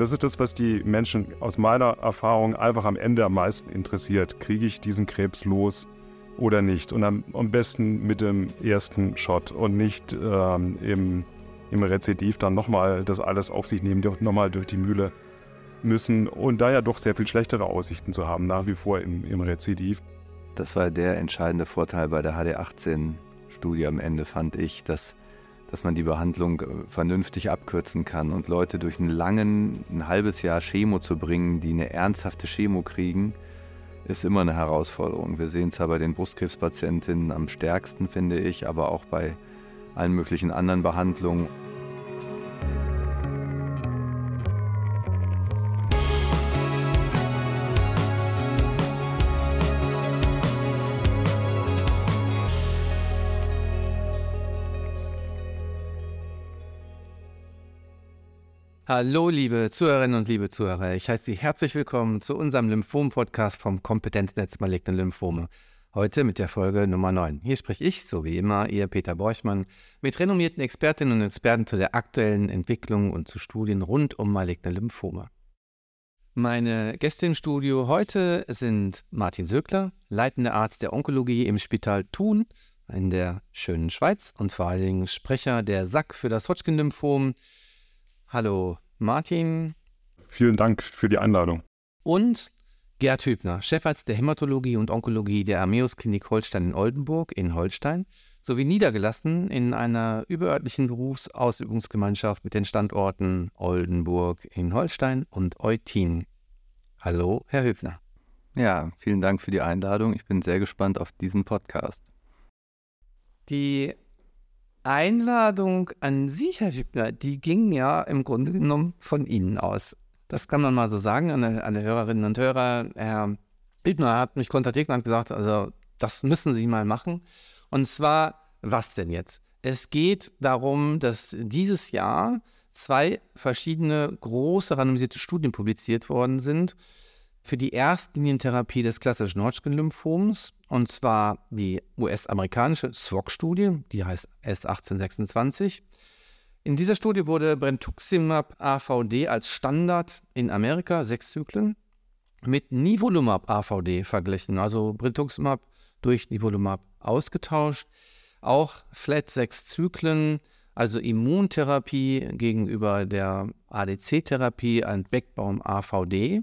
Das ist das, was die Menschen aus meiner Erfahrung einfach am Ende am meisten interessiert. Kriege ich diesen Krebs los oder nicht? Und am, am besten mit dem ersten Shot und nicht ähm, im, im Rezidiv dann nochmal das alles auf sich nehmen, nochmal durch die Mühle müssen und da ja doch sehr viel schlechtere Aussichten zu haben, nach wie vor im, im Rezidiv. Das war der entscheidende Vorteil bei der HD18-Studie am Ende, fand ich, dass, dass man die Behandlung äh, vernünftig abkürzen kann und Leute durch einen langen, ein halbes Jahr Chemo zu bringen, die eine ernsthafte Chemo kriegen, ist immer eine Herausforderung. Wir sehen es ja bei den Brustkrebspatientinnen am stärksten, finde ich, aber auch bei allen möglichen anderen Behandlungen. Hallo, liebe Zuhörerinnen und liebe Zuhörer. Ich heiße Sie herzlich willkommen zu unserem Lymphom-Podcast vom Kompetenznetz Maligne Lymphome. Heute mit der Folge Nummer 9. Hier spreche ich, so wie immer, Ihr Peter Borchmann, mit renommierten Expertinnen und Experten zu der aktuellen Entwicklung und zu Studien rund um maligne Lymphome. Meine Gäste im Studio heute sind Martin Söckler, leitender Arzt der Onkologie im Spital Thun in der schönen Schweiz und vor allen Dingen Sprecher der SAC für das Hodgkin-Lymphom, Hallo Martin. Vielen Dank für die Einladung. Und Gerd Hübner, Chefarzt der Hämatologie und Onkologie der Armeus Klinik Holstein in Oldenburg in Holstein sowie niedergelassen in einer überörtlichen Berufsausübungsgemeinschaft mit den Standorten Oldenburg in Holstein und Eutin. Hallo, Herr Hübner. Ja, vielen Dank für die Einladung. Ich bin sehr gespannt auf diesen Podcast. Die Einladung an Sie, Herr Hübner, die ging ja im Grunde genommen von Ihnen aus. Das kann man mal so sagen an alle Hörerinnen und Hörer. Herr Hübner hat mich kontaktiert und hat gesagt, also das müssen Sie mal machen. Und zwar, was denn jetzt? Es geht darum, dass dieses Jahr zwei verschiedene große randomisierte Studien publiziert worden sind für die Erstlinientherapie des klassischen Hodgkin-Lymphoms, und zwar die US-amerikanische SWOG-Studie, die heißt S1826. In dieser Studie wurde Brentuximab AVD als Standard in Amerika, sechs Zyklen, mit Nivolumab AVD verglichen, also Brentuximab durch Nivolumab ausgetauscht. Auch Flat sechs Zyklen, also Immuntherapie gegenüber der ADC-Therapie, ein Backbaum AVD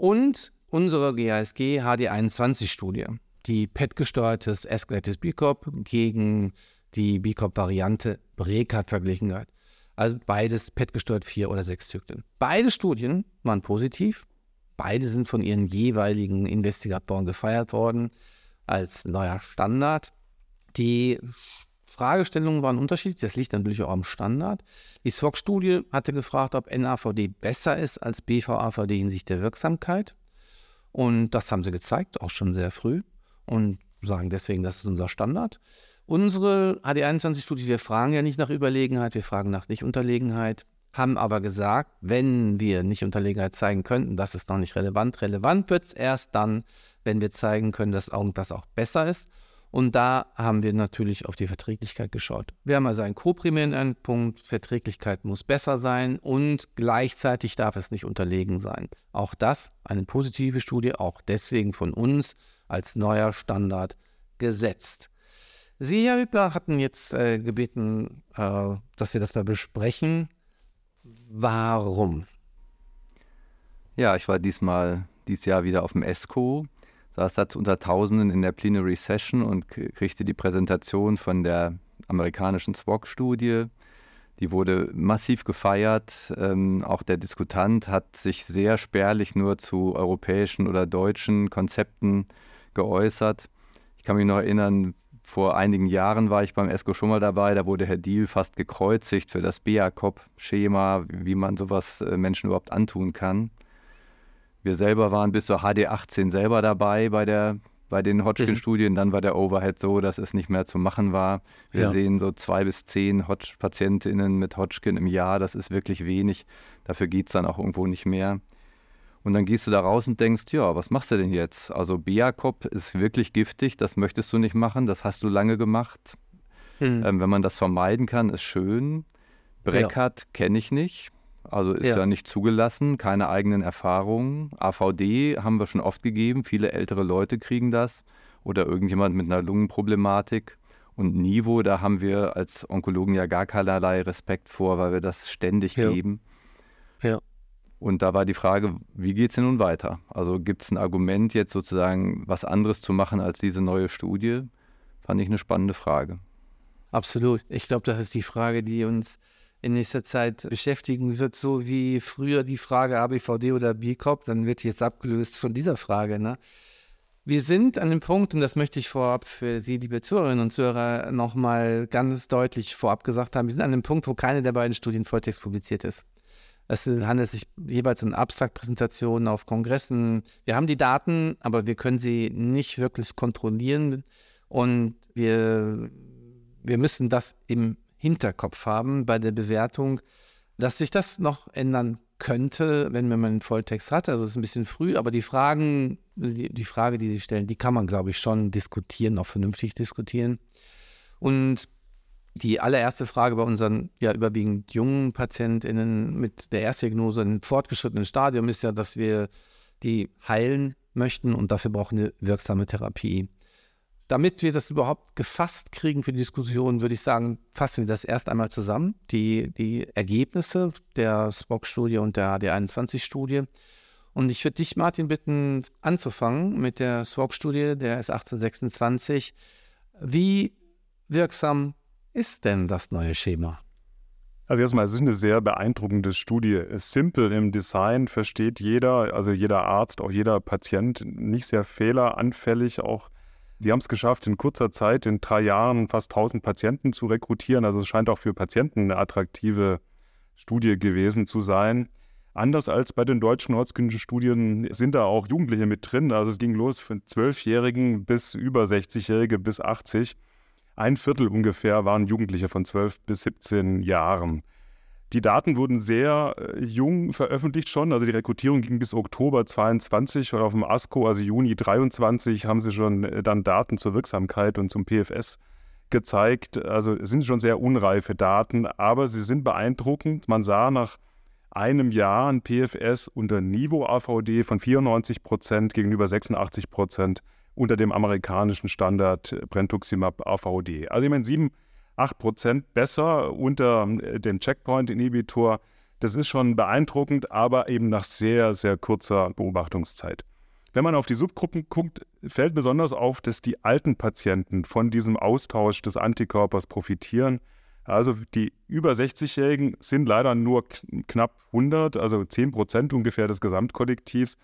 und unsere GASG HD21-Studie, die PET-gesteuertes escalated BCOP gegen die BCOP-Variante Brekat verglichen hat. Also beides PET-gesteuert vier oder sechs Zyklen. Beide Studien waren positiv. Beide sind von ihren jeweiligen Investigatoren gefeiert worden als neuer Standard. Die Fragestellungen waren unterschiedlich, das liegt natürlich auch am Standard. Die SWOG-Studie hatte gefragt, ob NAVD besser ist als BVAVD hinsichtlich der Wirksamkeit. Und das haben sie gezeigt, auch schon sehr früh. Und sagen deswegen, das ist unser Standard. Unsere HD21-Studie, wir fragen ja nicht nach Überlegenheit, wir fragen nach Nichtunterlegenheit, haben aber gesagt, wenn wir Nichtunterlegenheit zeigen könnten, das ist noch nicht relevant. Relevant wird es erst dann, wenn wir zeigen können, dass irgendwas auch besser ist. Und da haben wir natürlich auf die Verträglichkeit geschaut. Wir haben also einen co-primären Endpunkt, Verträglichkeit muss besser sein und gleichzeitig darf es nicht unterlegen sein. Auch das eine positive Studie, auch deswegen von uns als neuer Standard gesetzt. Sie, Herr Hübner, hatten jetzt äh, gebeten, äh, dass wir das mal besprechen. Warum? Ja, ich war diesmal, dieses Jahr wieder auf dem ESCO saß da unter Tausenden in der Plenary Session und kriegte die Präsentation von der amerikanischen SWOG-Studie. Die wurde massiv gefeiert. Ähm, auch der Diskutant hat sich sehr spärlich nur zu europäischen oder deutschen Konzepten geäußert. Ich kann mich noch erinnern, vor einigen Jahren war ich beim ESCO schon mal dabei. Da wurde Herr Diel fast gekreuzigt für das BACOP-Schema, wie man sowas äh, Menschen überhaupt antun kann. Wir selber waren bis zur HD18 selber dabei bei der bei den Hodgkin-Studien, dann war der Overhead so, dass es nicht mehr zu machen war. Wir ja. sehen so zwei bis zehn Hodg Patientinnen mit Hodgkin im Jahr, das ist wirklich wenig. Dafür geht es dann auch irgendwo nicht mehr. Und dann gehst du da raus und denkst, ja, was machst du denn jetzt? Also Biakop ist wirklich giftig, das möchtest du nicht machen, das hast du lange gemacht. Hm. Ähm, wenn man das vermeiden kann, ist schön. Breckhardt ja. kenne ich nicht. Also ist ja. ja. nicht zugelassen, keine eigenen Erfahrungen. AVD haben wir schon oft gegeben, viele ältere Leute kriegen das oder irgendjemand mit einer Lungenproblematik. Und Nivo, da haben wir als Onkologen ja gar keinerlei Respekt vor, weil wir das ständig ja. geben. Ja. Und da war die Frage, wie geht es denn nun weiter? Also gibt es ein Argument, jetzt sozusagen was anderes zu machen als diese neue Studie? Fand ich eine spannende Frage. Absolut. Ich glaube, das ist die Frage, die uns in nächster Zeit beschäftigen wird, so wie früher die Frage ABVD oder BCOP, dann wird jetzt abgelöst von dieser Frage. Ne? Wir sind an dem Punkt, und das möchte ich vorab für Sie, liebe Zuhörerinnen und Zuhörer, nochmal ganz deutlich vorab gesagt haben, wir sind an dem Punkt, wo keine der beiden Studien Volltext publiziert ist. Es handelt sich jeweils um Abstraktpräsentationen auf Kongressen. Wir haben die Daten, aber wir können sie nicht wirklich kontrollieren. Und wir, wir müssen das im Hinterkopf haben bei der Bewertung, dass sich das noch ändern könnte, wenn man einen Volltext hat. Also es ist ein bisschen früh, aber die Fragen, die, die Frage, die Sie stellen, die kann man, glaube ich, schon diskutieren, auch vernünftig diskutieren. Und die allererste Frage bei unseren ja überwiegend jungen PatientInnen mit der Erstdiagnose im fortgeschrittenen Stadium ist ja, dass wir die heilen möchten und dafür brauchen wir wirksame Therapie. Damit wir das überhaupt gefasst kriegen für die Diskussion, würde ich sagen, fassen wir das erst einmal zusammen, die, die Ergebnisse der Spock-Studie und der HD21-Studie. Und ich würde dich, Martin, bitten, anzufangen mit der SWOG-Studie der S1826. Wie wirksam ist denn das neue Schema? Also erstmal, es ist eine sehr beeindruckende Studie. Simple im Design versteht jeder, also jeder Arzt, auch jeder Patient, nicht sehr fehleranfällig. Auch die haben es geschafft, in kurzer Zeit, in drei Jahren fast 1000 Patienten zu rekrutieren. Also es scheint auch für Patienten eine attraktive Studie gewesen zu sein. Anders als bei den deutschen ortsklinischen Studien sind da auch Jugendliche mit drin. Also es ging los von Zwölfjährigen bis über 60-Jährige bis 80. Ein Viertel ungefähr waren Jugendliche von 12 bis 17 Jahren. Die Daten wurden sehr äh, jung veröffentlicht schon. Also die Rekrutierung ging bis Oktober 22 und auf dem ASCO, also Juni 23, haben sie schon äh, dann Daten zur Wirksamkeit und zum PFS gezeigt. Also es sind schon sehr unreife Daten, aber sie sind beeindruckend. Man sah nach einem Jahr ein PFS unter Niveau-AVD von 94 Prozent gegenüber 86 Prozent unter dem amerikanischen Standard Brentuximab AVD. Also ich meine, 7, 8 Prozent besser unter äh, dem Checkpoint-Inhibitor. Das ist schon beeindruckend, aber eben nach sehr, sehr kurzer Beobachtungszeit. Wenn man auf die Subgruppen guckt, fällt besonders auf, dass die alten Patienten von diesem Austausch des Antikörpers profitieren. Also die über 60-Jährigen sind leider nur knapp 100, also 10 Prozent ungefähr des Gesamtkollektivs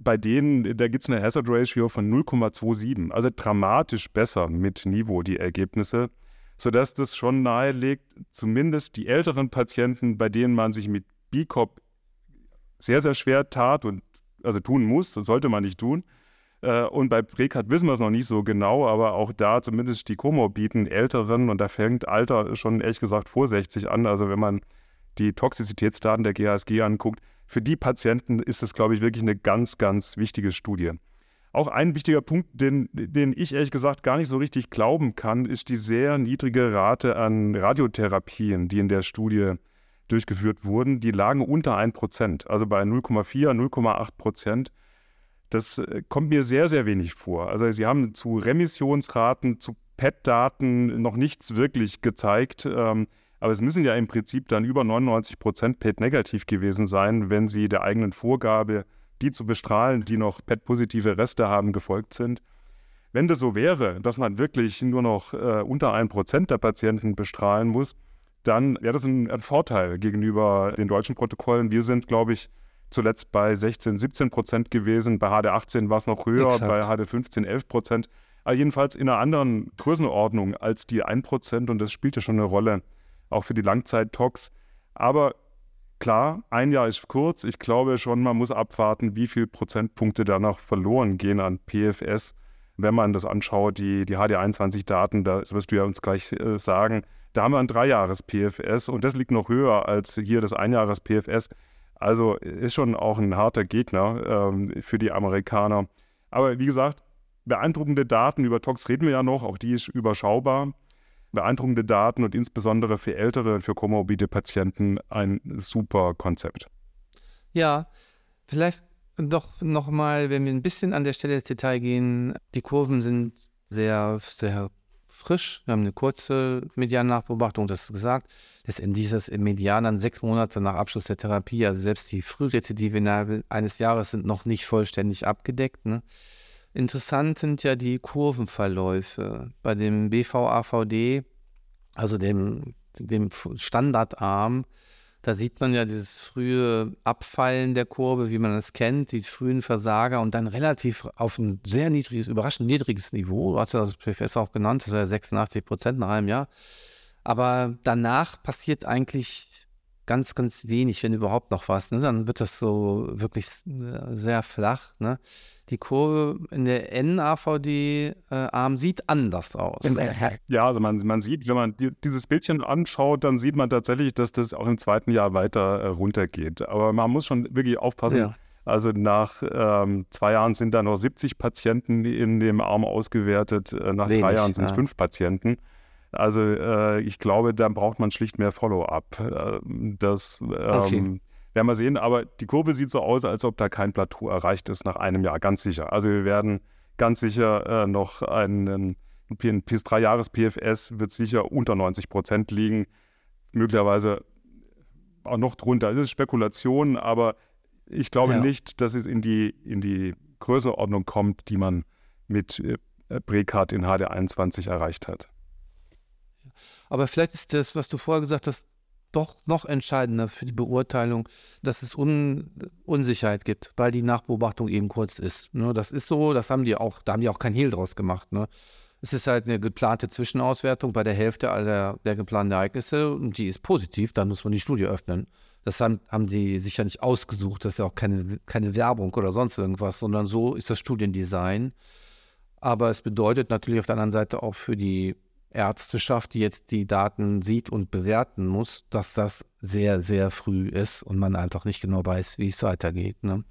bei denen, da gibt es eine Hazard Ratio von 0,27, also dramatisch besser mit Niveau die Ergebnisse, sodass das schon nahelegt, zumindest die älteren Patienten, bei denen man sich mit BICOP sehr, sehr schwer tat und also tun muss, das sollte man nicht tun. Äh, und bei Precat wissen wir es noch nicht so genau, aber auch da zumindest die komorbiden Älteren, und da fängt Alter schon ehrlich gesagt vor 60 an. Also wenn man die Toxizitätsdaten der GHSG anguckt, für die Patienten ist es, glaube ich, wirklich eine ganz, ganz wichtige Studie. Auch ein wichtiger Punkt, den, den ich ehrlich gesagt gar nicht so richtig glauben kann, ist die sehr niedrige Rate an Radiotherapien, die in der Studie durchgeführt wurden. Die lagen unter 1%, also bei 0,4, 0,8 Prozent. Das äh, kommt mir sehr, sehr wenig vor. Also Sie haben zu Remissionsraten, zu PET-Daten noch nichts wirklich gezeigt. Ähm, aber es müssen ja im Prinzip dann über 99 Prozent PET-negativ gewesen sein, wenn sie der eigenen Vorgabe, die zu bestrahlen, die noch PET-positive Reste haben, gefolgt sind. Wenn das so wäre, dass man wirklich nur noch äh, unter 1 Prozent der Patienten bestrahlen muss, dann wäre das ein, ein, Vorteil gegenüber den deutschen Protokollen. Wir sind, glaube ich, zuletzt bei 16, 17 Prozent gewesen. Bei HD18 war es noch höher, Exakt. bei HD15 11 Prozent. Aber jedenfalls in einer anderen Größenordnung als die 1 Prozent und das spielt ja schon eine Rolle auch für die Langzeit-Tox. Aber klar, ein Jahr ist kurz. Ich glaube schon, man muss abwarten, wie viele Prozentpunkte danach verloren gehen an PFS. Wenn man das anschaut, die, die HD21-Daten, das wirst du ja uns gleich äh, sagen, da haben wir ein Dreijahres-PFS und das liegt noch höher als hier das Einjahres-PFS. Also ist schon auch ein harter Gegner ähm, für die Amerikaner. Aber wie gesagt, beeindruckende Daten über Tox reden wir ja noch, auch die ist überschaubar. Beeindruckende Daten und insbesondere für ältere, für komorbide Patienten ein super Konzept. Ja, vielleicht doch nochmal, wenn wir ein bisschen an der Stelle ins Detail gehen, die Kurven sind sehr, sehr frisch. Wir haben eine kurze Mediannachbeobachtung, das ist gesagt. Letztendlich ist das im Median dann sechs Monate nach Abschluss der Therapie. Also selbst die Frührezidive innerhalb eines Jahres sind noch nicht vollständig abgedeckt. Ne? Interessant sind ja die Kurvenverläufe. Bei dem BVAVD, also dem, dem Standardarm, da sieht man ja dieses frühe Abfallen der Kurve, wie man es kennt, die frühen Versager und dann relativ auf ein sehr niedriges, überraschend niedriges Niveau. Du hast ja das PFS auch genannt, das ist ja 86 Prozent nach einem Jahr. Aber danach passiert eigentlich ganz, ganz wenig, wenn überhaupt noch was. Ne? Dann wird das so wirklich äh, sehr flach. Ne? Die Kurve in der NAVD-Arm äh, sieht anders aus. Ja, also man, man sieht, wenn man die, dieses Bildchen anschaut, dann sieht man tatsächlich, dass das auch im zweiten Jahr weiter äh, runtergeht. Aber man muss schon wirklich aufpassen. Ja. Also nach ähm, zwei Jahren sind da noch 70 Patienten in dem Arm ausgewertet. Nach Wenig, drei Jahren sind es ja. fünf Patienten. Also äh, ich glaube, da braucht man schlicht mehr Follow-up. Äh, das ähm, okay. werden wir sehen. Aber die Kurve sieht so aus, als ob da kein Plateau erreicht ist nach einem Jahr, ganz sicher. Also wir werden ganz sicher äh, noch einen, ein PS3-Jahres-PFS wird sicher unter 90 Prozent liegen. Möglicherweise auch noch drunter. Das ist Spekulation, aber ich glaube ja. nicht, dass es in die, in die Größenordnung kommt, die man mit äh, Precat in HD21 erreicht hat. Aber vielleicht ist das, was du vorher gesagt hast, doch noch entscheidender für die Beurteilung, dass es Un Unsicherheit gibt, weil die Nachbeobachtung eben kurz ist. Ne? Das ist so, das haben die auch, da haben die auch kein Hehl draus gemacht. Ne? Es ist halt eine geplante Zwischenauswertung bei der Hälfte aller der geplanten Ereignisse und die ist positiv, dann muss man die Studie öffnen. Das haben, haben die sich ja nicht ausgesucht, das ist ja auch keine, keine Werbung oder sonst irgendwas, sondern so ist das Studiendesign. Aber es bedeutet natürlich auf der anderen Seite auch für die Ärzteschaft, die jetzt die Daten sieht und bewerten muss, dass das sehr, sehr früh ist und man einfach nicht genau weiß, wie es weitergeht. Ne?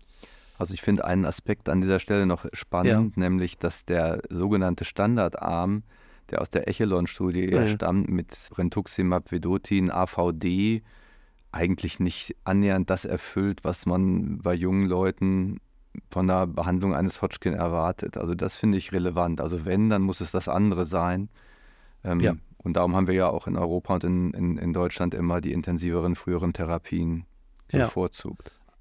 Also ich finde einen Aspekt an dieser Stelle noch spannend, ja. nämlich dass der sogenannte Standardarm, der aus der Echelon-Studie ja. stammt mit Brentuximab Vedotin, AVD, eigentlich nicht annähernd das erfüllt, was man bei jungen Leuten von der Behandlung eines Hodgkin erwartet. Also das finde ich relevant. Also wenn, dann muss es das andere sein. Ähm, ja. Und darum haben wir ja auch in Europa und in, in, in Deutschland immer die intensiveren, früheren Therapien bevorzugt. Ja.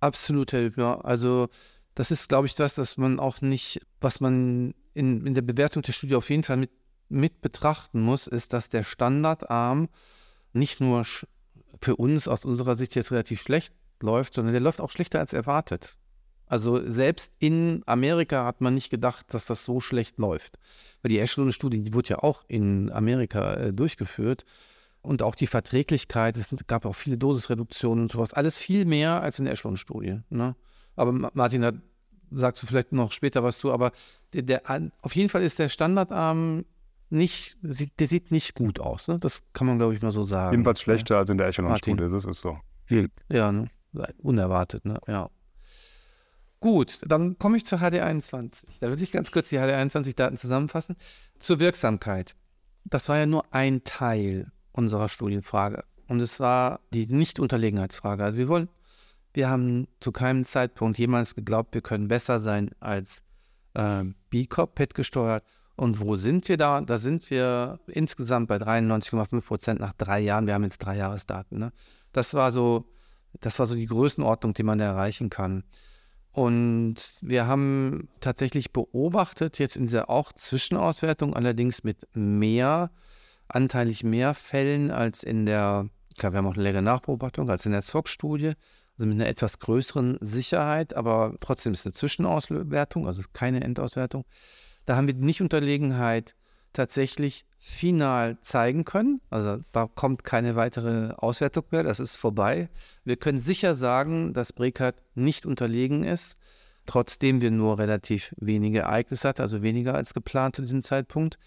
Absolut, Herr Hübner. Also das ist, glaube ich, das, dass man auch nicht, was man in, in der Bewertung der Studie auf jeden Fall mit, mit betrachten muss, ist, dass der Standardarm nicht nur für uns aus unserer Sicht jetzt relativ schlecht läuft, sondern der läuft auch schlechter als erwartet. Also selbst in Amerika hat man nicht gedacht, dass das so schlecht läuft. Weil die Echelon-Studie, die wurde ja auch in Amerika äh, durchgeführt. Und auch die Verträglichkeit, es gab auch viele Dosisreduktionen und sowas. Alles viel mehr als in der Echelon-Studie. Ne? Aber Martin, da sagst du vielleicht noch später was zu, aber der, der, auf jeden Fall ist der Standardarm nicht, der sieht nicht gut aus. Ne? Das kann man, glaube ich, mal so sagen. Jedenfalls schlechter ja. als in der Echelon-Studie, das ist so. Ja, ne? unerwartet, ne? Ja. Gut, dann komme ich zur HD21. Da würde ich ganz kurz die HD21-Daten zusammenfassen. Zur Wirksamkeit. Das war ja nur ein Teil unserer Studienfrage. Und es war die Nicht-Unterlegenheitsfrage. Also wir wollen, wir haben zu keinem Zeitpunkt jemals geglaubt, wir können besser sein als äh, B-Cop, PET gesteuert. Und wo sind wir da? Da sind wir insgesamt bei 93,5 Prozent nach drei Jahren. Wir haben jetzt drei Jahresdaten. Ne? Das war so, das war so die Größenordnung, die man erreichen kann. Und wir haben tatsächlich beobachtet, jetzt in dieser auch Zwischenauswertung, allerdings mit mehr, anteilig mehr Fällen als in der, klar, wir haben auch eine längere Nachbeobachtung als in der ZOC-Studie, also mit einer etwas größeren Sicherheit, aber trotzdem ist eine Zwischenauswertung, also keine Endauswertung. Da haben wir die Nichtunterlegenheit tatsächlich final zeigen können. Also da kommt keine weitere Auswertung mehr, das ist vorbei. Wir können sicher sagen, dass Brekat nicht unterlegen ist, trotzdem wir nur relativ wenige Ereignisse hatten, also weniger als geplant zu diesem Zeitpunkt.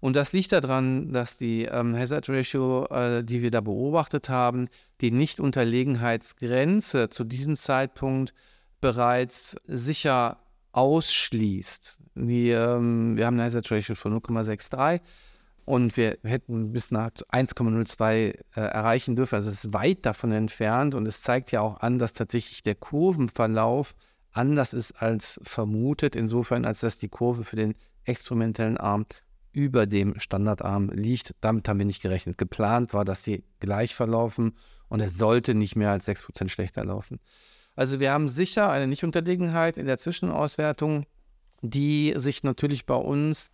Und das liegt daran, dass die ähm, Hazard Ratio, äh, die wir da beobachtet haben, die Nichtunterlegenheitsgrenze zu diesem Zeitpunkt bereits sicher ausschließt. Wir, ähm, wir haben eine Hazard Ratio von 0,63 Und wir hätten bis nach 1,02 äh, erreichen dürfen. Also es ist weit davon entfernt und es zeigt ja auch an, dass tatsächlich der Kurvenverlauf anders ist als vermutet, insofern als dass die Kurve für den experimentellen Arm über dem Standardarm liegt. Damit haben wir nicht gerechnet. Geplant war, dass sie gleich verlaufen und es sollte nicht mehr als 6% schlechter laufen. Also wir haben sicher eine Nichtunterlegenheit in der Zwischenauswertung, die sich natürlich bei uns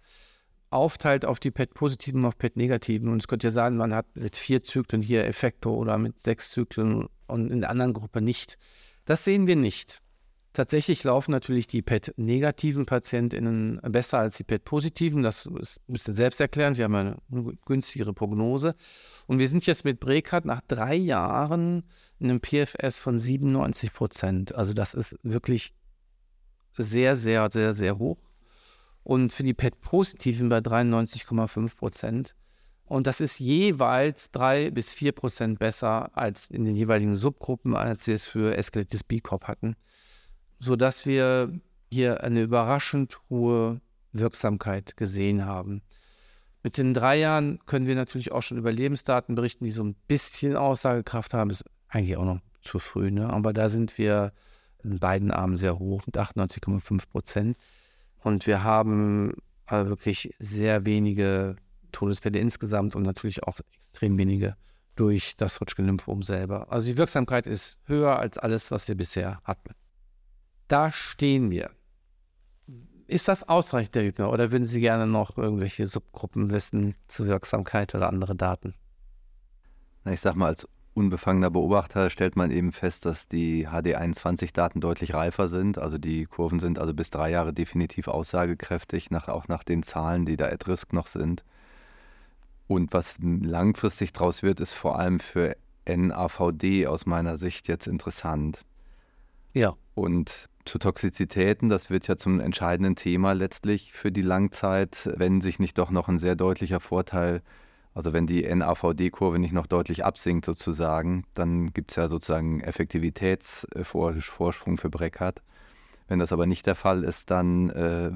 aufteilt auf die PET-positiven und auf PET-negativen. Und es könnte ja sein, man hat mit vier Zyklen hier Effekte oder mit sechs Zyklen und in der anderen Gruppe nicht. Das sehen wir nicht. Tatsächlich laufen natürlich die PET-negativen PatientInnen besser als die PET-positiven. Das ist ein bisschen selbsterklärend. Wir haben eine günstigere Prognose. Und wir sind jetzt mit Brekat nach drei Jahren in einem PFS von 97 Prozent. Also das ist wirklich sehr, sehr, sehr, sehr hoch. Und für die PET-positiven bei 93,5 Prozent. Und das ist jeweils drei bis vier Prozent besser als in den jeweiligen Subgruppen, als wir es für Escalatis B-Corp hatten sodass wir hier eine überraschend hohe Wirksamkeit gesehen haben. Mit den drei Jahren können wir natürlich auch schon über Lebensdaten berichten, die so ein bisschen Aussagekraft haben. Ist eigentlich auch noch zu früh, ne? aber da sind wir in beiden Armen sehr hoch mit 98,5 Prozent. Und wir haben äh, wirklich sehr wenige Todesfälle insgesamt und natürlich auch extrem wenige durch das Hodgkin-Lymphom selber. Also die Wirksamkeit ist höher als alles, was wir bisher hatten. Da stehen wir. Ist das ausreichend, Herr Hübner, oder würden Sie gerne noch irgendwelche Subgruppen wissen zur Wirksamkeit oder andere Daten? Na, ich sag mal, als unbefangener Beobachter stellt man eben fest, dass die HD21-Daten deutlich reifer sind. Also die Kurven sind also bis drei Jahre definitiv aussagekräftig, nach, auch nach den Zahlen, die da at risk noch sind. Und was langfristig daraus wird, ist vor allem für NAVD aus meiner Sicht jetzt interessant. Ja. Und zu Toxizitäten, das wird ja zum entscheidenden Thema letztlich für die Langzeit, wenn sich nicht doch noch ein sehr deutlicher Vorteil, also wenn die NAVD-Kurve nicht noch deutlich absinkt sozusagen, dann gibt es ja sozusagen Effektivitätsvorsprung für Breckhardt. Wenn das aber nicht der Fall ist, dann äh,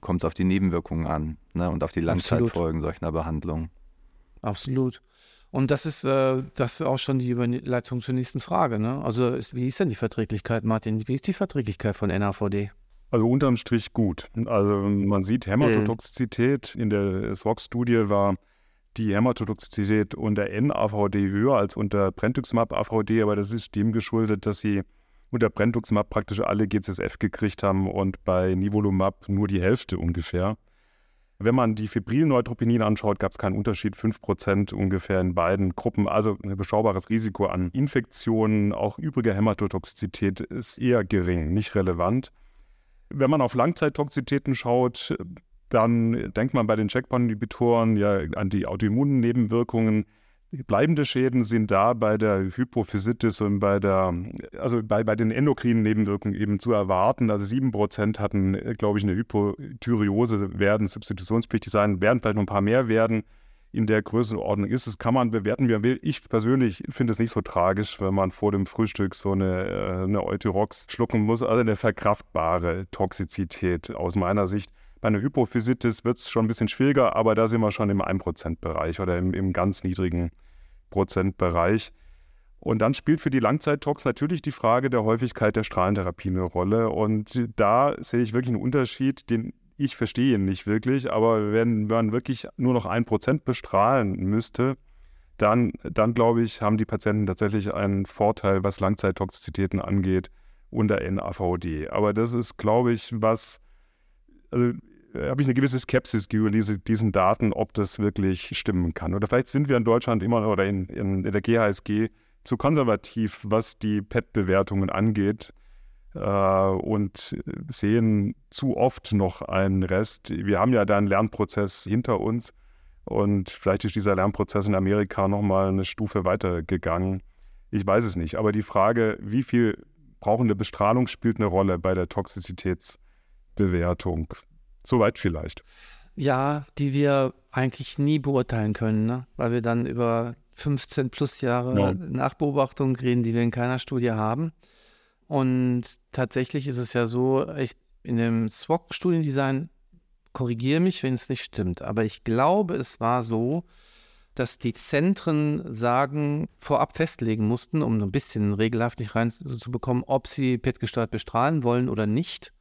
kommt es auf die Nebenwirkungen an ne, und auf die Langzeitfolgen solcher Behandlung. Absolut. Und das ist, äh, das ist auch schon die Überleitung zur nächsten Frage. Ne? Also ist, wie ist denn die Verträglichkeit, Martin? Wie ist die Verträglichkeit von NAVD? Also unterm Strich gut. Also man sieht Hämatotoxizität. In der SWOG-Studie war die Hämatotoxizität unter NAVD höher als unter Brentuximab-AVD, aber das ist dem geschuldet, dass sie unter Brentuximab praktisch alle GCSF gekriegt haben und bei Nivolumab nur die Hälfte ungefähr. Wenn man die Fibrilneutropenien anschaut, gab es keinen Unterschied, 5% ungefähr in beiden Gruppen. Also ein beschaubares Risiko an Infektionen, auch übrige Hämatotoxizität ist eher gering, nicht relevant. Wenn man auf Langzeittoxizitäten schaut, dann denkt man bei den Checkpoint-Inhibitoren ja an die autoimmunen Nebenwirkungen. Bleibende Schäden sind da bei der Hypophysitis und bei der, also bei, bei den endokrinen Nebenwirkungen eben zu erwarten. Also 7% hatten, glaube ich, eine Hypothyreose, werden substitutionspflichtig sein, werden vielleicht noch ein paar mehr werden. In der Größenordnung ist es, kann man bewerten, wie man will. Ich persönlich finde es nicht so tragisch, wenn man vor dem Frühstück so eine, äh, eine Euthyrox schlucken muss. Also eine verkraftbare Toxizität aus meiner Sicht. Bei einer Hypophysitis wird es schon ein bisschen schwieriger, aber da sind wir schon im 1%-Bereich oder im, im ganz niedrigen Prozentbereich. Und dann spielt für die Langzeittox natürlich die Frage der Häufigkeit der Strahlentherapie eine Rolle. Und da sehe ich wirklich einen Unterschied, den ich verstehe nicht wirklich. Aber wenn man wirklich nur noch ein Prozent bestrahlen müsste, dann, dann glaube ich, haben die Patienten tatsächlich einen Vorteil, was Langzeittoxizitäten angeht, unter NAVD. Aber das ist, glaube ich, was, also habe ich eine gewisse Skepsis gegenüber diese, diesen Daten, ob das wirklich stimmen kann. Oder vielleicht sind wir in Deutschland immer oder in, in, in der GHSG zu konservativ, was die PET-Bewertungen angeht äh, und sehen zu oft noch einen Rest. Wir haben ja da einen Lernprozess hinter uns und vielleicht ist dieser Lernprozess in Amerika nochmal eine Stufe weiter gegangen. Ich weiß es nicht. Aber die Frage, wie viel brauchende Bestrahlung spielt eine Rolle bei der Toxizitätsbewertung. Soweit vielleicht. Ja, die wir eigentlich nie beurteilen können, ne? weil wir dann über 15 plus Jahre ja. Nachbeobachtung reden, die wir in keiner Studie haben. Und tatsächlich ist es ja so, ich, in dem SWOG-Studiendesign korrigiere mich, wenn es nicht stimmt, aber ich glaube, es war so, dass die Zentren sagen, vorab festlegen mussten, um ein bisschen regelhaftig reinzubekommen, ob sie PET-gesteuert bestrahlen wollen oder nicht.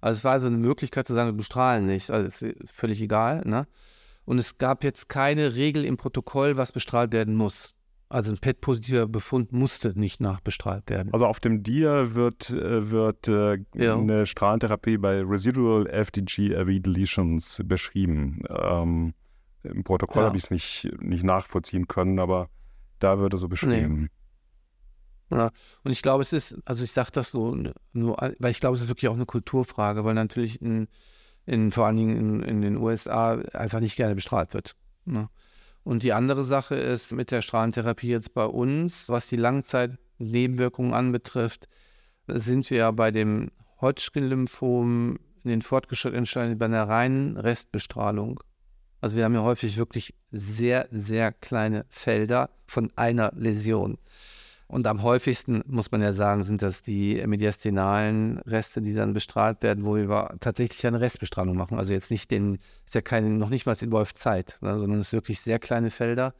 Also es war also eine Möglichkeit zu sagen, wir bestrahlen nicht, also ist völlig egal. Ne? Und es gab jetzt keine Regel im Protokoll, was bestrahlt werden muss. Also ein PET-positiver Befund musste nicht nachbestrahlt werden. Also auf dem DIA wird, äh, wird äh, ja. eine Strahlentherapie bei Residual FDG-AV Deletions beschrieben. Ähm, Im Protokoll ja. habe ich es nicht, nicht nachvollziehen können, aber da wird es so beschrieben. Nee. Ja. Und ich glaube, es ist, also ich sage das so, nur, weil ich glaube, es ist wirklich auch eine Kulturfrage, weil natürlich in, in vor allen Dingen in, in den USA einfach nicht gerne bestrahlt wird. Ne? Und die andere Sache ist mit der Strahlentherapie jetzt bei uns, was die Langzeitnebenwirkungen anbetrifft, sind wir ja bei dem Hodgkin-Lymphom in den fortgeschrittenen Stadien bei einer reinen Restbestrahlung. Also wir haben ja häufig wirklich sehr, sehr kleine Felder von einer Läsion. Und am häufigsten, muss man ja sagen, sind das die mediastinalen Reste, die dann bestrahlt werden, wo wir tatsächlich eine Restbestrahlung machen. Also jetzt nicht den, ist ja keine, noch nicht mal in Wolf-Zeit, ne, sondern es sind wirklich sehr kleine Felder,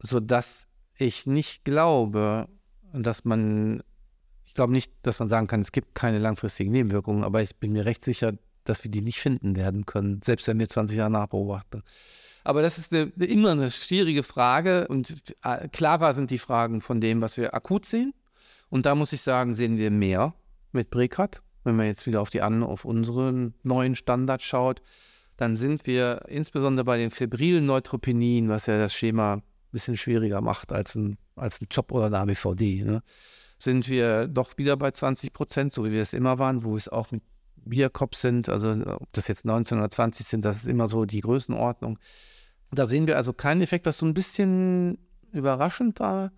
sodass ich nicht glaube, dass man, ich glaube nicht, dass man sagen kann, es gibt keine langfristigen Nebenwirkungen, aber ich bin mir recht sicher, dass wir die nicht finden werden können, selbst wenn wir 20 Jahre nachbeobachten. Aber das ist eine, immer eine schwierige Frage und äh, klarer sind die Fragen von dem, was wir akut sehen. Und da muss ich sagen, sehen wir mehr mit Brekat. Wenn man jetzt wieder auf die an, auf unseren neuen Standard schaut, dann sind wir insbesondere bei den febrilen Neutropenien, was ja das Schema ein bisschen schwieriger macht als ein, als ein Job oder eine ABVD, ne? sind wir doch wieder bei 20 Prozent, so wie wir es immer waren, wo es auch mit Bierkopf sind, also ob das jetzt 19 oder 20 sind, das ist immer so die Größenordnung. Da sehen wir also keinen Effekt, was so ein bisschen überraschend war,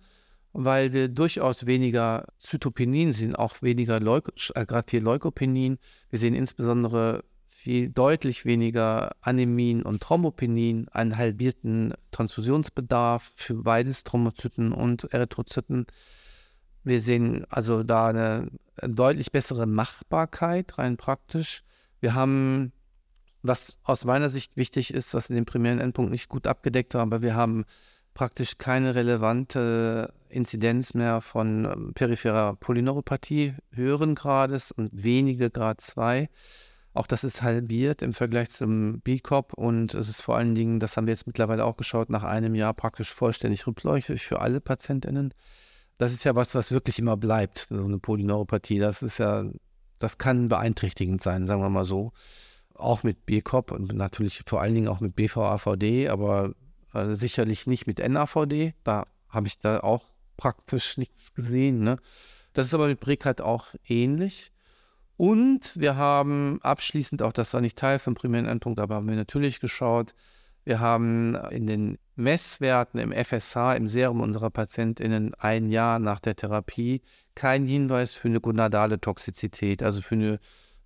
weil wir durchaus weniger Zytopenin sehen, auch weniger äh, gerade viel Leukopenin. Wir sehen insbesondere viel deutlich weniger Anämien und Thrombopenin, einen halbierten Transfusionsbedarf für beides Thrombozyten und Erythrozyten. Wir sehen also da eine deutlich bessere Machbarkeit rein praktisch. Wir haben was aus meiner Sicht wichtig ist, was in dem primären Endpunkt nicht gut abgedeckt war, aber wir haben praktisch keine relevante Inzidenz mehr von ähm, peripherer Polyneuropathie höheren Grades und wenige Grad 2. Auch das ist halbiert im Vergleich zum B-Cop und es ist vor allen Dingen, das haben wir jetzt mittlerweile auch geschaut, nach einem Jahr praktisch vollständig rückläufig für alle PatientInnen. Das ist ja was, was wirklich immer bleibt, so eine Polyneuropathie. Das ist ja, das kann beeinträchtigend sein, sagen wir mal so auch mit BCOP und natürlich vor allen Dingen auch mit BVAVD, aber äh, sicherlich nicht mit NAVD. Da habe ich da auch praktisch nichts gesehen. Ne? Das ist aber mit BRICAT auch ähnlich. Und wir haben abschließend, auch das war nicht Teil vom primären Endpunkt, aber haben wir natürlich geschaut, wir haben in den Messwerten im FSH, im Serum unserer PatientInnen ein Jahr nach der Therapie keinen Hinweis für eine gonadale Toxizität, also für eine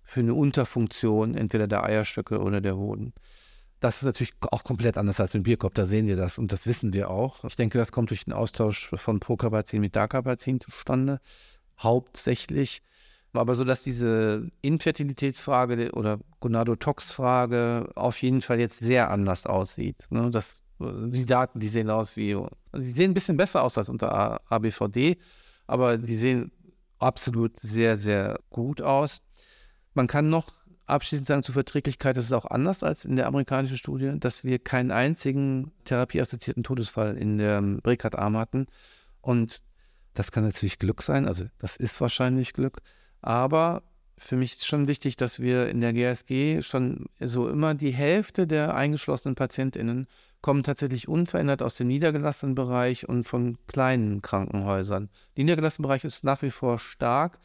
für eine Unterfunktion entweder der Eierstöcke oder der Hoden. Das ist natürlich auch komplett anders als mit Bierkopf, da sehen wir das und das wissen wir auch. Ich denke, das kommt durch den Austausch von Procarbazin mit Dacarbazin zustande, hauptsächlich. Aber so, dass diese Infertilitätsfrage oder Gonadotox-Frage auf jeden Fall jetzt sehr anders aussieht. Ne? Das, die Daten, die sehen aus wie, sie sehen ein bisschen besser aus als unter ABVD, aber die sehen absolut sehr, sehr gut aus. Man kann noch abschließend sagen, zur Verträglichkeit, das ist auch anders als in der amerikanischen Studie, dass wir keinen einzigen therapieassoziierten Todesfall in der Brekat-Arm hatten. Und das kann natürlich Glück sein, also das ist wahrscheinlich Glück. Aber für mich ist schon wichtig, dass wir in der GSG schon so immer die Hälfte der eingeschlossenen PatientInnen kommen tatsächlich unverändert aus dem niedergelassenen Bereich und von kleinen Krankenhäusern. Der niedergelassene Bereich ist nach wie vor stark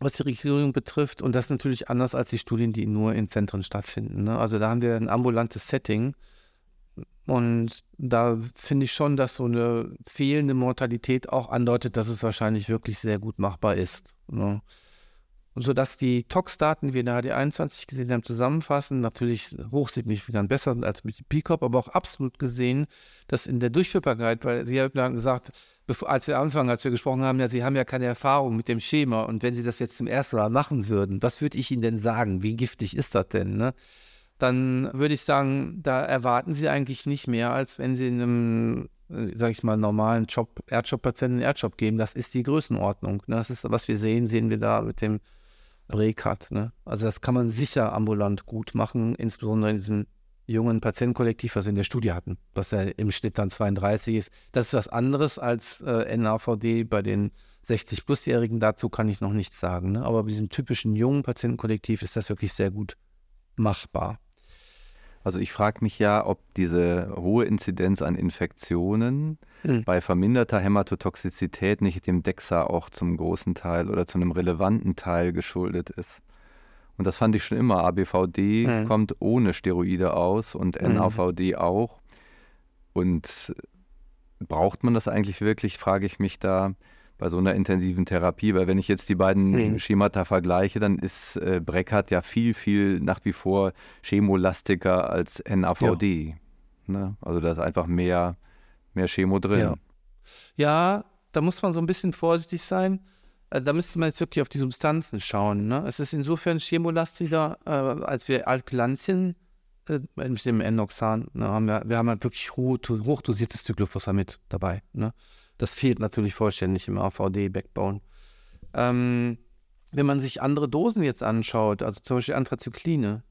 was die Regierung betrifft. Und das natürlich anders als die Studien, die nur in Zentren stattfinden. Ne? Also da haben wir ein ambulantes Setting. Und da finde ich schon, dass so eine fehlende Mortalität auch andeutet, dass es wahrscheinlich wirklich sehr gut machbar ist. Ne? Sodass die Tox-Daten, die wir in der HD21 gesehen haben, zusammenfassen, natürlich hochsignifikant besser sind als mit PCOP, aber auch absolut gesehen, dass in der Durchführbarkeit, weil Sie haben gesagt, bevor, als wir anfangen, als wir gesprochen haben, ja, Sie haben ja keine Erfahrung mit dem Schema und wenn Sie das jetzt zum ersten Mal machen würden, was würde ich Ihnen denn sagen? Wie giftig ist das denn? Ne? dann würde ich sagen, da erwarten Sie eigentlich nicht mehr, als wenn Sie einem, äh, sag ich mal, normalen Job, Erdjob-Patienten einen Erdjob geben. Das ist die Größenordnung. Ne? Das ist, was wir sehen, sehen wir da mit dem Brekat. Ne? Also das kann man sicher ambulant gut machen, insbesondere in diesem jungen Patientenkollektiv, was wir in der Studie hatten, was ja im Schnitt dann 32 ist. Das ist was anderes als äh, NAVD bei den 60-Plus-Jährigen. Dazu kann ich noch nichts sagen. Ne? Aber bei diesem typischen jungen Patientenkollektiv ist das wirklich sehr gut machbar. Also ich frage mich ja, ob diese hohe Inzidenz an Infektionen mhm. bei verminderter Hämatotoxizität nicht dem DEXA auch zum großen Teil oder zu einem relevanten Teil geschuldet ist. Und das fand ich schon immer. ABVD mhm. kommt ohne Steroide aus und NAVD mhm. auch. Und braucht man das eigentlich wirklich, frage ich mich da bei so einer intensiven Therapie. Weil wenn ich jetzt die beiden mhm. Schemata vergleiche, dann ist äh, Breckhardt ja viel, viel nach wie vor chemolastiker als NAVD. Ja. Ne? Also da ist einfach mehr, mehr Chemo drin. Ja. ja, da muss man so ein bisschen vorsichtig sein. Äh, da müsste man jetzt wirklich auf die Substanzen schauen. Ne? Es ist insofern chemolastiger, äh, als wir Alkylantien äh, mit dem Endoxan ne, haben wir, wir haben halt wirklich hoch, hochdosiertes Cyclophosphamid dabei. Ne? Das fehlt natürlich vollständig im AVD-Backbone. Ähm, wenn man sich andere Dosen jetzt anschaut, also zum Beispiel Anthrazykline,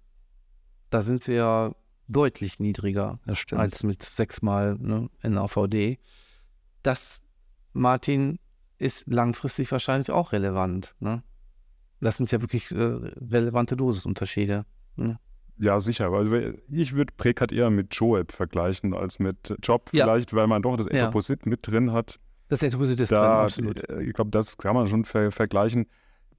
da sind wir deutlich niedriger als mit sechsmal ne, NAVD. Das, Martin, ist langfristig wahrscheinlich auch relevant. Ne? Das sind ja wirklich äh, relevante Dosisunterschiede. Ne? Ja, sicher. Also ich würde Prekat eher mit Joeb vergleichen als mit Job, ja. vielleicht, weil man doch das Etoposit ja. mit drin hat. Das Etoposit ist da, drin, absolut. Äh, ich glaube, das kann man schon ver vergleichen.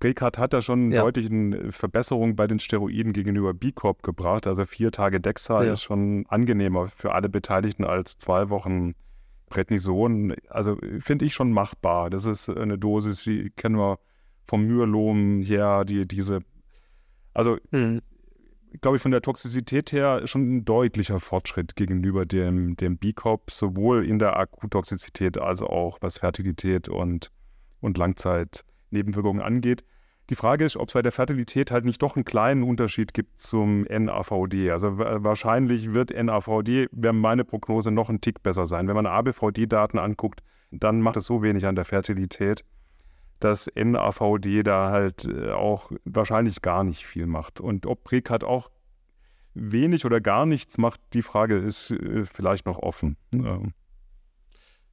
Prekat hat da schon ja. deutlich eine Verbesserung bei den Steroiden gegenüber B-Corp gebracht. Also vier Tage Dexa ja. ist schon angenehmer für alle Beteiligten als zwei Wochen Prednison. Also finde ich schon machbar. Das ist eine Dosis, die kennen wir vom Myelom her, die, diese, also hm glaube ich, von der Toxizität her schon ein deutlicher Fortschritt gegenüber dem, dem B-Cop, sowohl in der Akuttoxizität als auch was Fertilität und, und Langzeitnebenwirkungen angeht. Die Frage ist, ob es bei der Fertilität halt nicht doch einen kleinen Unterschied gibt zum NAVD. Also wahrscheinlich wird NAVD, wäre meine Prognose, noch ein Tick besser sein. Wenn man ABVD-Daten anguckt, dann macht es so wenig an der Fertilität dass NAVD da halt äh, auch wahrscheinlich gar nicht viel macht. Und ob Prekat auch wenig oder gar nichts macht, die Frage ist äh, vielleicht noch offen.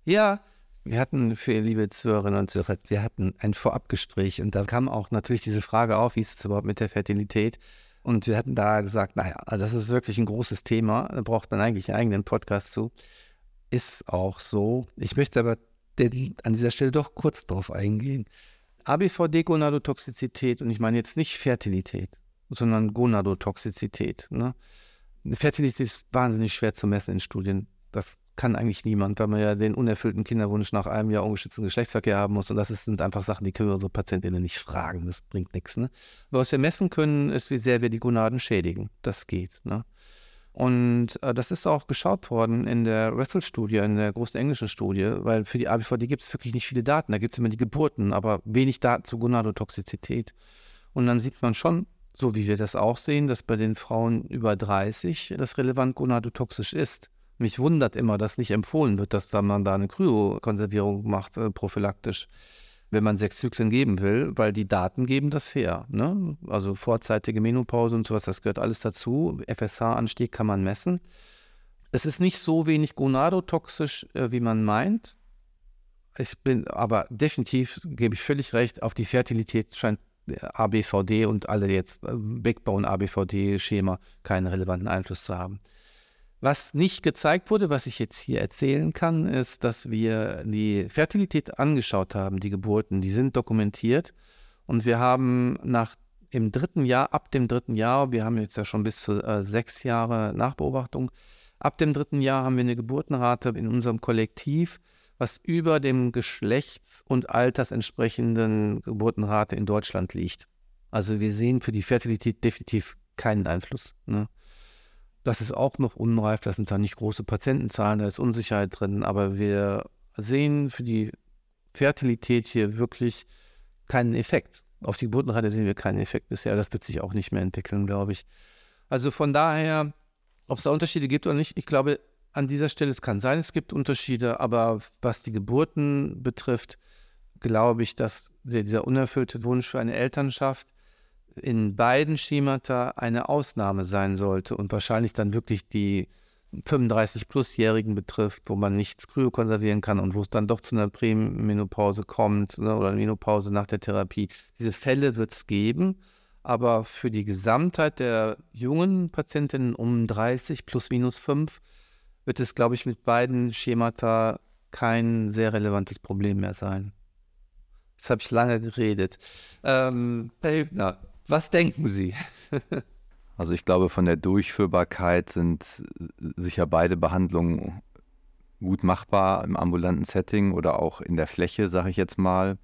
Ja, wir hatten für liebe Zuhörerinnen und Zuhörer, wir hatten ein Vorabgespräch und da kam auch natürlich diese Frage auf, wie ist es überhaupt mit der Fertilität? Und wir hatten da gesagt, naja, also das ist wirklich ein großes Thema, da braucht man eigentlich einen eigenen Podcast zu. Ist auch so. Ich möchte aber denn an dieser Stelle doch kurz drauf eingehen. ABVD-Gonadotoxizität, und ich meine jetzt nicht Fertilität, sondern Gonadotoxizität. Ne? Fertilität ist wahnsinnig schwer zu messen in Studien. Das kann eigentlich niemand, weil man ja den unerfüllten Kinderwunsch nach einem Jahr ungeschützten Geschlechtsverkehr haben muss. Und das sind einfach Sachen, die können wir unsere Patientinnen nicht fragen. Das bringt nichts. Ne? Aber was wir messen können, ist, wie sehr wir die Gonaden schädigen. Das geht. Ne? Und äh, das ist auch geschaut worden in der Russell-Studie, in der großen englischen Studie, weil für die ABVD gibt es wirklich nicht viele Daten. Da gibt es immer die Geburten, aber wenig Daten zu Gonadotoxizität. Und dann sieht man schon, so wie wir das auch sehen, dass bei den Frauen über 30 das relevant gonadotoxisch ist. Mich wundert immer, dass nicht empfohlen wird, dass da man da eine Kryokonservierung macht, äh, prophylaktisch wenn man sechs Zyklen geben will, weil die Daten geben das her. Ne? Also vorzeitige Menopause und sowas, das gehört alles dazu. FSH-Anstieg kann man messen. Es ist nicht so wenig gonadotoxisch, äh, wie man meint. Ich bin aber definitiv, gebe ich völlig recht, auf die Fertilität scheint ABVD und alle jetzt äh, Backbone ABVD-Schema keinen relevanten Einfluss zu haben. Was nicht gezeigt wurde, was ich jetzt hier erzählen kann, ist, dass wir die Fertilität angeschaut haben, die Geburten, die sind dokumentiert. Und wir haben nach im dritten Jahr, ab dem dritten Jahr, wir haben jetzt ja schon bis zu äh, sechs Jahre Nachbeobachtung, ab dem dritten Jahr haben wir eine Geburtenrate in unserem Kollektiv, was über dem geschlechts- und altersentsprechenden Geburtenrate in Deutschland liegt. Also wir sehen für die Fertilität definitiv keinen Einfluss. Ne? Das ist auch noch unreif, das sind da nicht große Patientenzahlen, da ist Unsicherheit drin, aber wir sehen für die Fertilität hier wirklich keinen Effekt. Auf die Geburtenrate sehen wir keinen Effekt bisher. Das wird sich auch nicht mehr entwickeln, glaube ich. Also von daher, ob es da Unterschiede gibt oder nicht, ich glaube, an dieser Stelle, es kann sein, es gibt Unterschiede, aber was die Geburten betrifft, glaube ich, dass dieser unerfüllte Wunsch für eine Elternschaft in beiden Schemata eine Ausnahme sein sollte und wahrscheinlich dann wirklich die 35-Plus-Jährigen betrifft, wo man nichts kryokonservieren kann und wo es dann doch zu einer Prämenopause kommt ne, oder Menopause nach der Therapie. Diese Fälle wird es geben, aber für die Gesamtheit der jungen Patientinnen um 30 plus minus 5 wird es, glaube ich, mit beiden Schemata kein sehr relevantes Problem mehr sein. Jetzt habe ich lange geredet. Ähm, Herr Hübner, was denken Sie? also ich glaube, von der Durchführbarkeit sind sicher beide Behandlungen gut machbar im ambulanten Setting oder auch in der Fläche, sage ich jetzt mal.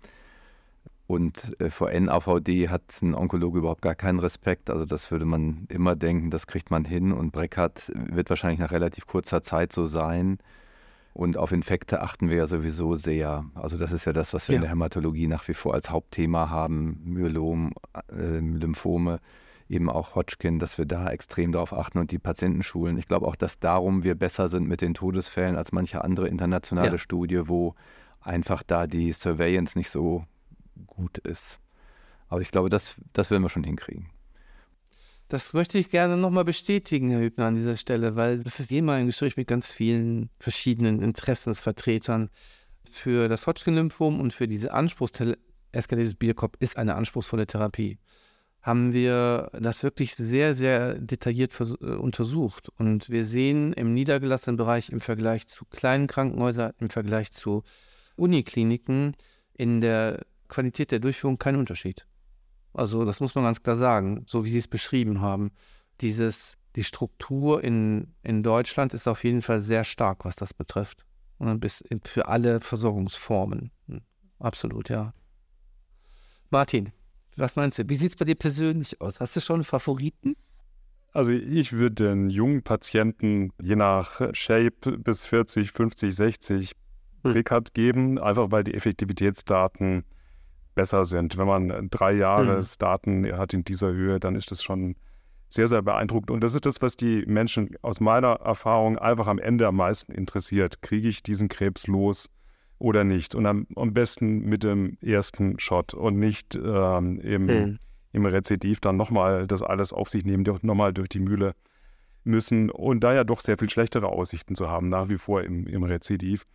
Und äh, vor NAVD hat ein Onkologe überhaupt gar keinen Respekt. Also das würde man immer denken, das kriegt man hin. Und Breckhardt wird wahrscheinlich nach relativ kurzer Zeit so sein. Und auf Infekte achten wir ja sowieso sehr. Also das ist ja das, was wir ja. in der Hämatologie nach wie vor als Hauptthema haben. Myelom, äh, Lymphome, eben auch Hodgkin, dass wir da extrem darauf achten und die Patienten schulen. Ich glaube auch, dass darum wir besser sind mit den Todesfällen als manche andere internationale ja. Studie, wo einfach da die Surveillance nicht so gut ist. Aber ich glaube, das, das werden wir schon hinkriegen. Das möchte ich gerne nochmal bestätigen, Herr Hübner, an dieser Stelle, weil das ist immer ein Gespräch mit ganz vielen verschiedenen Interessensvertretern. Für das Hodgkin-Lymphom und für diese anspruchsvolle Escalated Bierkopf ist eine anspruchsvolle Therapie. Haben wir das wirklich sehr, sehr detailliert äh, untersucht. Und wir sehen im niedergelassenen Bereich im Vergleich zu kleinen Krankenhäusern, im Vergleich zu Unikliniken in der Qualität der Durchführung keinen Unterschied. Also das muss man ganz klar sagen, so wie Sie es beschrieben haben. Dieses, die Struktur in, in Deutschland ist auf jeden Fall sehr stark, was das betrifft. Und bis für alle Versorgungsformen. Hm, absolut, ja. Martin, was meinst du? Wie sieht es bei dir persönlich aus? Hast du schon Favoriten? Also ich würde den jungen Patienten je nach Shape bis 40, 50, 60 Brickhardt geben, einfach weil die Effektivitätsdaten besser sind. Wenn man drei Jahresdaten mhm. hat in dieser Höhe, dann ist das schon sehr, sehr beeindruckend. Und das ist das, was die Menschen aus meiner Erfahrung einfach am Ende am meisten interessiert. Kriege ich diesen Krebs los oder nicht? Und am, am besten mit dem ersten Shot und nicht ähm, im, mhm. im Rezidiv dann nochmal das alles auf sich nehmen, nochmal durch die Mühle müssen und da ja doch sehr viel schlechtere Aussichten zu haben, nach wie vor im, im Rezidiv.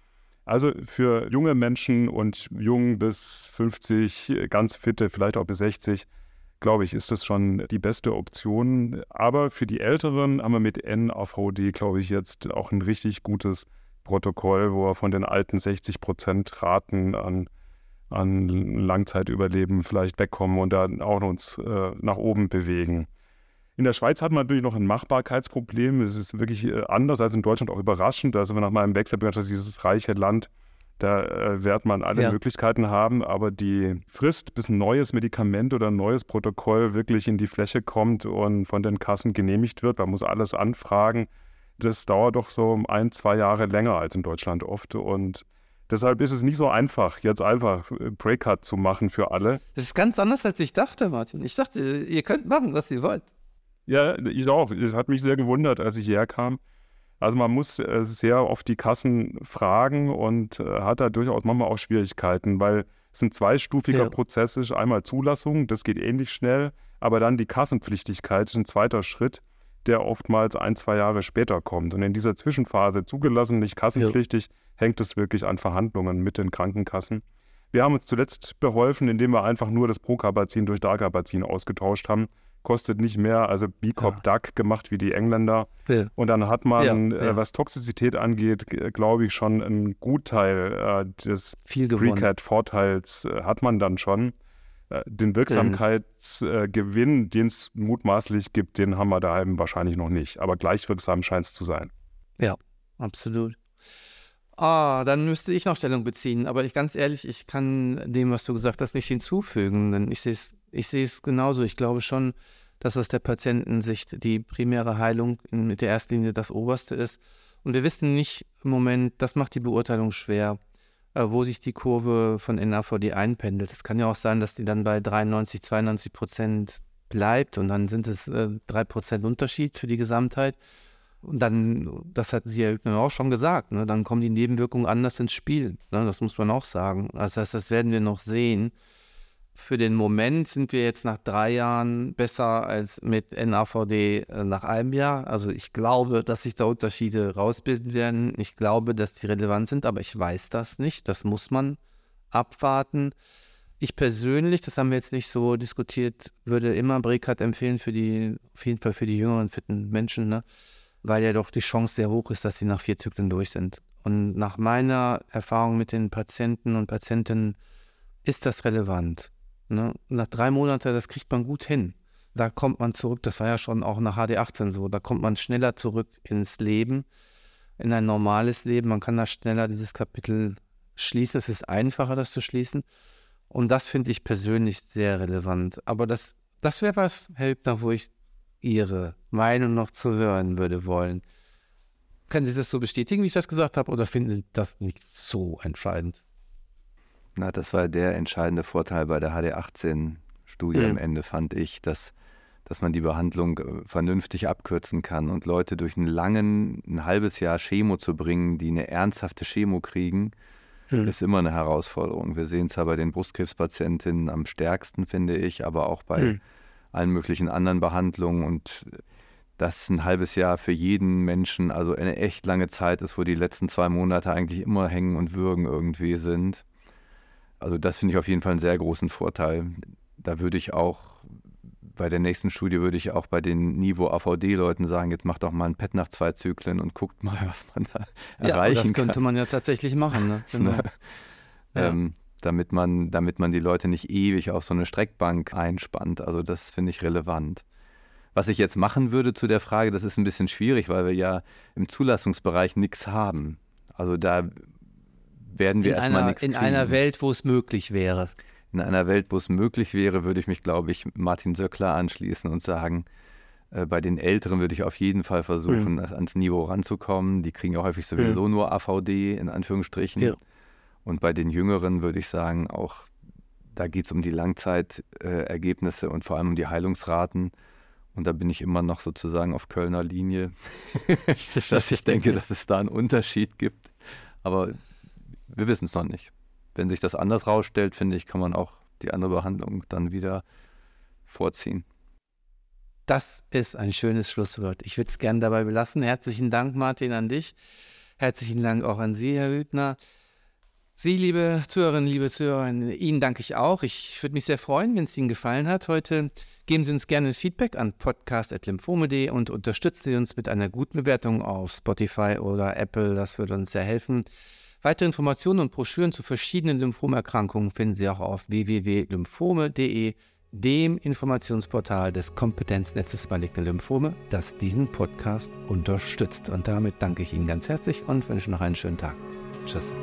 Also für junge Menschen und jung bis 50, ganz fitte, vielleicht auch bis 60, glaube ich, ist das schon die beste Option. Aber für die Älteren haben wir mit NAVD, glaube ich, jetzt auch ein richtig gutes Protokoll, wo wir von den alten 60 Prozent Raten an, an Langzeitüberleben vielleicht wegkommen und dann auch uns äh, nach oben bewegen. In der Schweiz hat man natürlich noch ein Machbarkeitsproblem. Es ist wirklich äh, anders als in Deutschland auch überraschend. Also nach meinem Wechsel ich dieses reiche Land, da äh, wird man alle ja. Möglichkeiten haben, aber die Frist, bis ein neues Medikament oder ein neues Protokoll wirklich in die Fläche kommt und von den Kassen genehmigt wird, man muss alles anfragen, das dauert doch so ein, zwei Jahre länger als in Deutschland oft. Und deshalb ist es nicht so einfach, jetzt einfach äh, Breakcut zu machen für alle. Das ist ganz anders, als ich dachte, Martin. Ich dachte, ihr könnt machen, was ihr wollt. Ja, ich auch. Es hat mich sehr gewundert, als ich hierher kam. Also man muss äh, sehr oft die Kassen fragen und äh, hat da durchaus manchmal auch Schwierigkeiten, weil es ein zweistufiger ja. Prozess ist. Einmal Zulassung, das geht ähnlich schnell, aber dann die Kassenpflichtigkeit ist ein zweiter Schritt, der oftmals ein, zwei Jahre später kommt. Und in dieser Zwischenphase, zugelassen, nicht kassenpflichtig, ja. hängt es wirklich an Verhandlungen mit den Krankenkassen. Wir haben uns zuletzt beholfen, indem wir einfach nur das Procarbazin durch Dargabazin ausgetauscht haben kostet nicht mehr, also B-Cop ja. Duck gemacht wie die Engländer. Ja. Und dann hat man, ja, äh, was Toxizität angeht, glaube ich, schon einen Gutteil äh, des Precat-Vorteils äh, hat man dann schon. Äh, den Wirksamkeitsgewinn, mhm. den es mutmaßlich gibt, den haben wir daheim wahrscheinlich noch nicht. Aber gleichwirksam scheint es zu sein. Ja, absolut. Ah, dann müsste ich noch Stellung beziehen. Aber ich ganz ehrlich, ich kann dem, was du gesagt hast, nicht hinzufügen. Denn ich sehe es ich sehe es genauso. Ich glaube schon, dass aus der Patientensicht die primäre Heilung in, mit der ersten Linie das Oberste ist. Und wir wissen nicht im Moment, das macht die Beurteilung schwer, äh, wo sich die Kurve von NAVD einpendelt. Es kann ja auch sein, dass die dann bei 93, 92 Prozent bleibt und dann sind es äh, 3% Unterschied für die Gesamtheit. Und dann, das hat sie ja auch schon gesagt, ne, dann kommen die Nebenwirkungen anders ins Spiel. Ne, das muss man auch sagen. Das heißt, das werden wir noch sehen. Für den Moment sind wir jetzt nach drei Jahren besser als mit NAVD äh, nach einem Jahr. Also ich glaube, dass sich da Unterschiede rausbilden werden. Ich glaube, dass die relevant sind, aber ich weiß das nicht. Das muss man abwarten. Ich persönlich, das haben wir jetzt nicht so diskutiert, würde immer Brekat empfehlen für die, auf jeden Fall für die jüngeren, fitten Menschen, ne? weil ja doch die Chance sehr hoch ist, dass sie nach vier Zyklen durch sind. Und nach meiner Erfahrung mit den Patienten und Patientinnen ist das relevant. Ne? Nach drei Monaten, das kriegt man gut hin. Da kommt man zurück, das war ja schon auch nach HD18 so, da kommt man schneller zurück ins Leben, in ein normales Leben. Man kann da schneller dieses Kapitel schließen. Es ist einfacher, das zu schließen. Und das finde ich persönlich sehr relevant. Aber das, das wäre was, Herr Hübner, wo ich Ihre Meinung noch zu hören würde wollen. Können Sie das so bestätigen, wie ich das gesagt habe, oder finden Sie das nicht so entscheidend? Na, das war der entscheidende Vorteil bei der HD18-Studie mhm. am Ende, fand ich, dass, dass man die Behandlung äh, vernünftig abkürzen kann und Leute durch einen langen, ein halbes Jahr Chemo zu bringen, die eine ernsthafte Chemo kriegen, hm. ist immer eine Herausforderung. Wir sehen es ja bei den Brustkrebspatientinnen am stärksten, finde ich, aber auch bei hm. allen möglichen anderen Behandlungen und dass ein halbes Jahr für jeden Menschen also eine echt lange Zeit ist, wo die letzten zwei Monate eigentlich immer hängen und würgen irgendwie sind. Also das finde ich auf jeden Fall einen sehr großen Vorteil. Da würde ich auch bei der nächsten Studie würde ich auch bei den Niveau-AVD-Leuten sagen, jetzt macht doch mal ein Pet nach zwei Zyklen und guckt mal, was man da ja, erreichen kann. Das könnte man ja tatsächlich machen. Ne? Genau. ja. ähm, damit, man, damit man die Leute nicht ewig auf so eine Streckbank einspannt. Also das finde ich relevant. Was ich jetzt machen würde zu der Frage, das ist ein bisschen schwierig, weil wir ja im Zulassungsbereich nichts haben. Also da werden wir erstmal nichts In einer Welt, wo es möglich wäre in einer Welt, wo es möglich wäre, würde ich mich, glaube ich, Martin Söckler anschließen und sagen, äh, bei den Älteren würde ich auf jeden Fall versuchen, mhm. ans Niveau ranzukommen. Die kriegen ja häufig sowieso mhm. nur AVD, in Anführungsstrichen. Ja. Und bei den Jüngeren würde ich sagen, auch da geht es um die Langzeitergebnisse äh, und vor allem um die Heilungsraten. Und da bin ich immer noch sozusagen auf Kölner Linie, dass ich denke, dass es da einen Unterschied gibt. Aber wir wissen es noch nicht wenn sich das anders rausstellt, finde ich, kann man auch die andere Behandlung dann wieder vorziehen. Das ist ein schönes Schlusswort. Ich würde es gerne dabei belassen. Herzlichen Dank, Martin, an dich. Herzlichen Dank auch an Sie, Herr Hübner. Sie, liebe Zuhörerinnen, liebe Zuhörer, Ihnen danke ich auch. Ich würde mich sehr freuen, wenn es Ihnen gefallen hat heute. Geben Sie uns gerne Feedback an podcast.lymphome.de und unterstützen Sie uns mit einer guten Bewertung auf Spotify oder Apple. Das würde uns sehr helfen. Weitere Informationen und Broschüren zu verschiedenen Lymphomerkrankungen finden Sie auch auf www.lymphome.de, dem Informationsportal des Kompetenznetzes Maligne Lymphome, das diesen Podcast unterstützt. Und damit danke ich Ihnen ganz herzlich und wünsche noch einen schönen Tag. Tschüss.